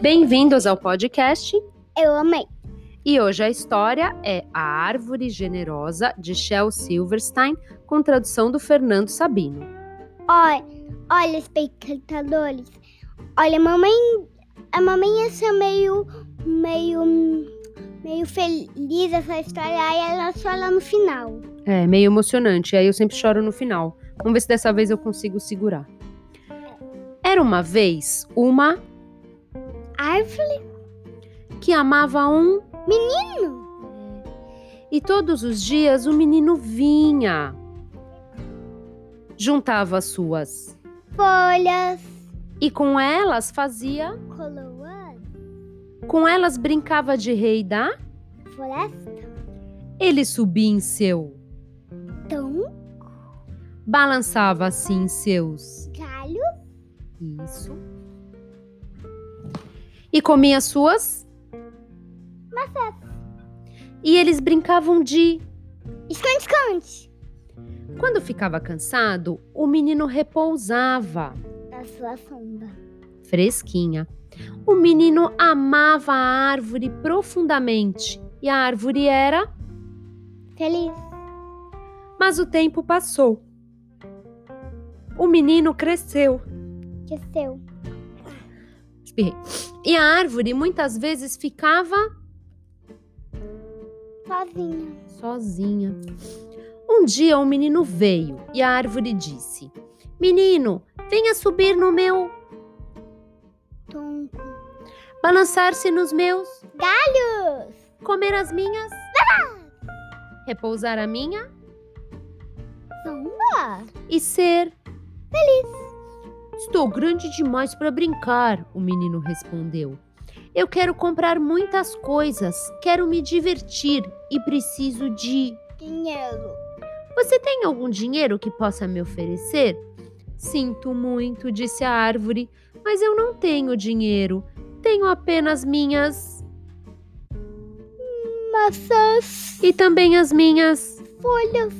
Bem-vindos ao podcast. Eu amei. E hoje a história é A Árvore Generosa de Shel Silverstein, com tradução do Fernando Sabino. Olha, olha, espectadores. Olha, a mamãe, a mamãe ia ser meio, meio, meio feliz essa história. Aí ela lá no final. É, meio emocionante. Aí eu sempre choro no final. Vamos ver se dessa vez eu consigo segurar. Era uma vez uma Árvore, que amava um menino. e todos os dias o menino vinha. Juntava as suas Folhas, e com elas fazia, coroas, com elas brincava de rei da. floresta, Ele subia em seu, tão, balançava assim seus galho, Isso. E comia suas. maçãs. E eles brincavam de. Esconde-esconde. Quando ficava cansado, o menino repousava, Na sua sombra. fresquinha. O menino amava a árvore profundamente e a árvore era. Feliz. Mas o tempo passou. O menino cresceu. Que seu. Espirrei. E a árvore muitas vezes ficava Sozinha. sozinha. Um dia o menino veio e a árvore disse: Menino, venha subir no meu, Tonco. balançar-se nos meus, Galhos. comer as minhas, repousar a minha Sombra. e ser feliz. Estou grande demais para brincar, o menino respondeu. Eu quero comprar muitas coisas, quero me divertir e preciso de. Dinheiro. Você tem algum dinheiro que possa me oferecer? Sinto muito, disse a árvore, mas eu não tenho dinheiro. Tenho apenas minhas. Maçãs. E também as minhas. Folhas.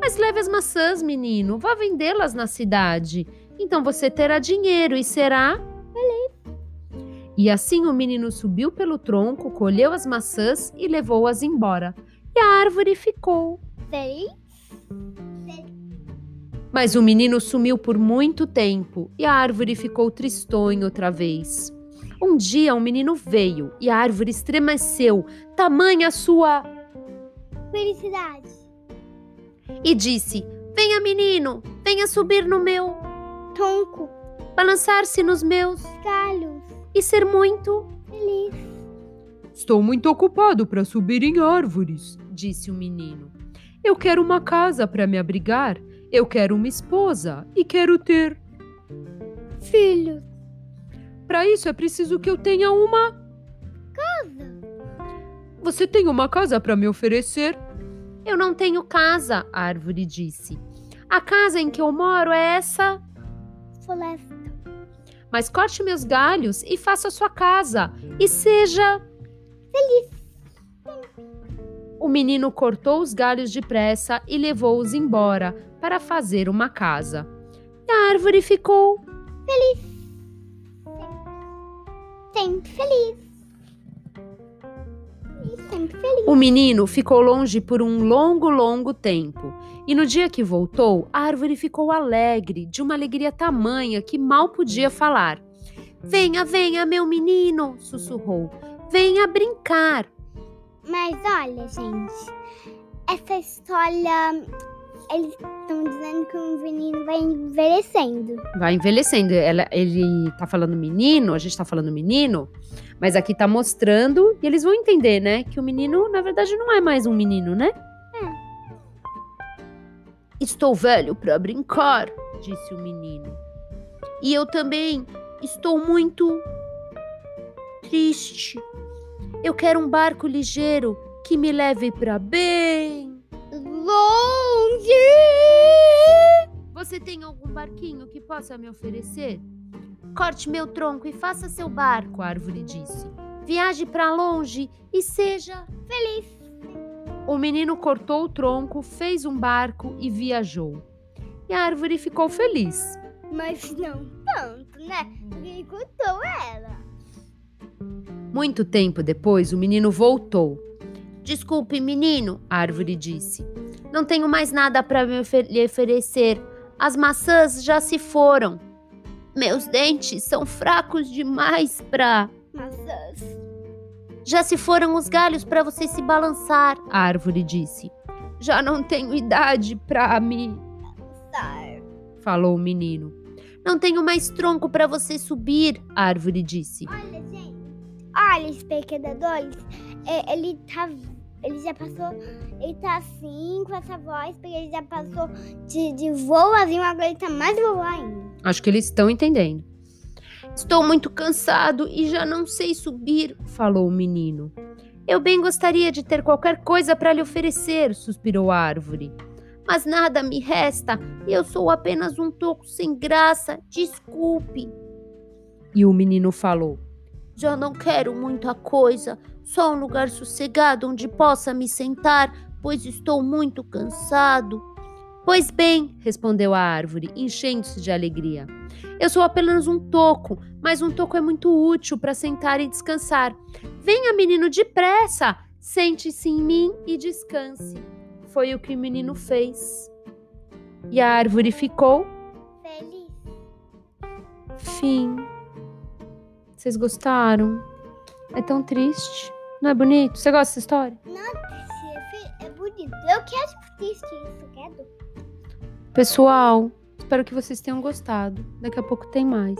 Mas leve as maçãs, menino. Vá vendê-las na cidade. Então você terá dinheiro e será. Feliz. E assim o menino subiu pelo tronco, colheu as maçãs e levou-as embora. E a árvore ficou. Feliz. Mas o menino sumiu por muito tempo e a árvore ficou tristonha outra vez. Um dia o menino veio e a árvore estremeceu, tamanha a sua, Felicidade. e disse: Venha, menino, venha subir no meu, Tonco. balançar-se nos meus Galhos. e ser muito. Feliz. Estou muito ocupado para subir em árvores, disse o menino. Eu quero uma casa para me abrigar, eu quero uma esposa e quero ter. Filho. Para isso é preciso que eu tenha uma. Casa. Você tem uma casa para me oferecer? Eu não tenho casa, a árvore disse. A casa em que eu moro é essa. Floresta. Mas corte meus galhos e faça sua casa e seja. Feliz. O menino cortou os galhos depressa e levou-os embora para fazer uma casa. A árvore ficou. Feliz. Sempre feliz. O menino ficou longe por um longo, longo tempo. E no dia que voltou, a árvore ficou alegre, de uma alegria tamanha que mal podia falar. Venha, venha, meu menino, sussurrou. Venha brincar. Mas olha, gente. Essa história. Eles estão dizendo que o menino vai envelhecendo. Vai envelhecendo. Ela- ele tá falando menino, a gente tá falando menino, mas aqui tá mostrando, e eles vão entender, né? Que o menino, na verdade, não é mais um menino, né? Estou velho para brincar, disse o menino. E eu também estou muito triste. Eu quero um barco ligeiro que me leve para bem. Longe! Você tem algum barquinho que possa me oferecer? Corte meu tronco e faça seu barco, a árvore disse. Viaje para longe e seja Feliz. O menino cortou o tronco, fez um barco e viajou. E a árvore ficou feliz. Mas não tanto, né? Porque cortou ela. Muito tempo depois, o menino voltou. Desculpe, menino, a árvore disse. Não tenho mais nada para lhe oferecer. As maçãs já se foram. Meus dentes são fracos demais para. Maçãs. Já se foram os galhos para você se balançar, a árvore disse. Já não tenho idade para me. Sar. falou o menino. Não tenho mais tronco para você subir, a árvore disse. Olha, gente. Olha, espectadores. É, ele tá. Ele já passou. Ele tá assim com essa voz, porque ele já passou de, de voazinho, agora ele tá mais voa ainda. Acho que eles estão entendendo. Estou muito cansado e já não sei subir, falou o menino. Eu bem gostaria de ter qualquer coisa para lhe oferecer, suspirou a árvore. Mas nada me resta eu sou apenas um toco sem graça. Desculpe. E o menino falou: Já não quero muita coisa, só um lugar sossegado onde possa me sentar, pois estou muito cansado. Pois bem, respondeu a árvore, enchendo-se de alegria. Eu sou apenas um toco, mas um toco é muito útil para sentar e descansar. Venha, menino, depressa! Sente-se em mim e descanse. Foi o que o menino fez. E a árvore ficou. Feliz. Fim. Vocês gostaram? É tão triste. Não é bonito? Você gosta dessa história? É, é bonito. Eu quero triste isso, quero. Pessoal, espero que vocês tenham gostado. Daqui a pouco tem mais.